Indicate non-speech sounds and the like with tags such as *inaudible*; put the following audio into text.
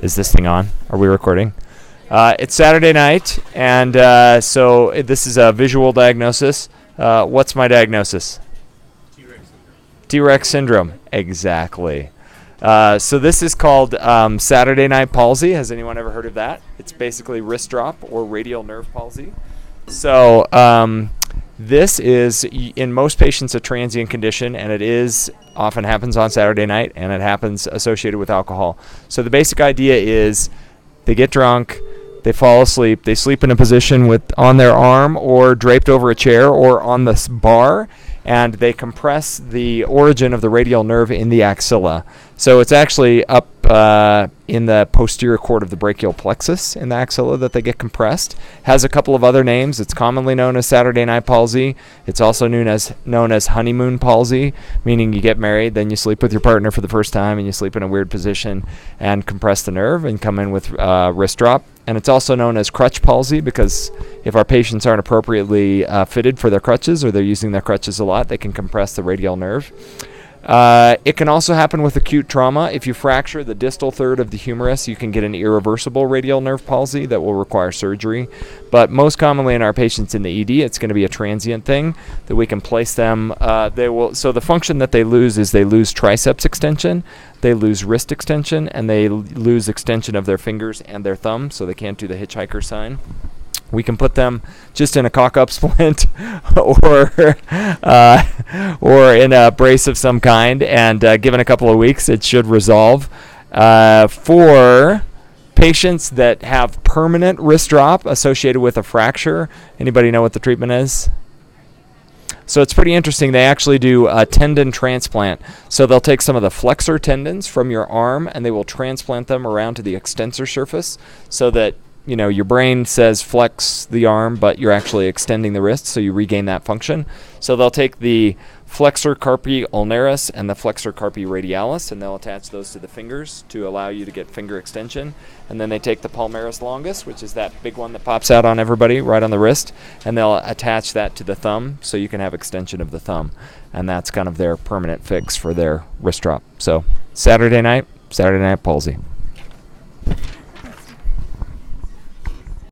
Is this thing on? Are we recording? Uh, it's Saturday night, and uh, so uh, this is a visual diagnosis. Uh, what's my diagnosis? T-Rex syndrome. Exactly. Uh, so this is called um, Saturday night palsy. Has anyone ever heard of that? It's basically wrist drop or radial nerve palsy. So um, this is in most patients a transient condition, and it is often happens on Saturday night, and it happens associated with alcohol. So the basic idea is they get drunk, they fall asleep, they sleep in a position with on their arm or draped over a chair or on the bar, and they compress the origin of the radial nerve in the axilla. So it's actually up uh, in the posterior cord of the brachial plexus in the axilla that they get compressed. Has a couple of other names. It's commonly known as Saturday night palsy. It's also known as known as honeymoon palsy, meaning you get married, then you sleep with your partner for the first time, and you sleep in a weird position and compress the nerve and come in with uh, wrist drop. And it's also known as crutch palsy because if our patients aren't appropriately uh, fitted for their crutches or they're using their crutches a lot, they can compress the radial nerve. Uh, it can also happen with acute trauma. If you fracture the distal third of the humerus, you can get an irreversible radial nerve palsy that will require surgery. But most commonly in our patients in the ED, it's going to be a transient thing that we can place them. Uh, they will. So the function that they lose is they lose triceps extension, they lose wrist extension, and they lose extension of their fingers and their thumb, so they can't do the hitchhiker sign. We can put them just in a cock-up *laughs* splint, or uh, or in a brace of some kind, and uh, given a couple of weeks, it should resolve. Uh, for patients that have permanent wrist drop associated with a fracture, anybody know what the treatment is? So it's pretty interesting. They actually do a tendon transplant. So they'll take some of the flexor tendons from your arm and they will transplant them around to the extensor surface so that you know your brain says flex the arm but you're actually extending the wrist so you regain that function. So they'll take the flexor carpi ulnaris and the flexor carpi radialis and they'll attach those to the fingers to allow you to get finger extension. And then they take the palmaris longus, which is that big one that pops out on everybody right on the wrist, and they'll attach that to the thumb so you can have extension of the thumb. And that's kind of their permanent fix for their wrist drop. So Saturday night, Saturday night palsy.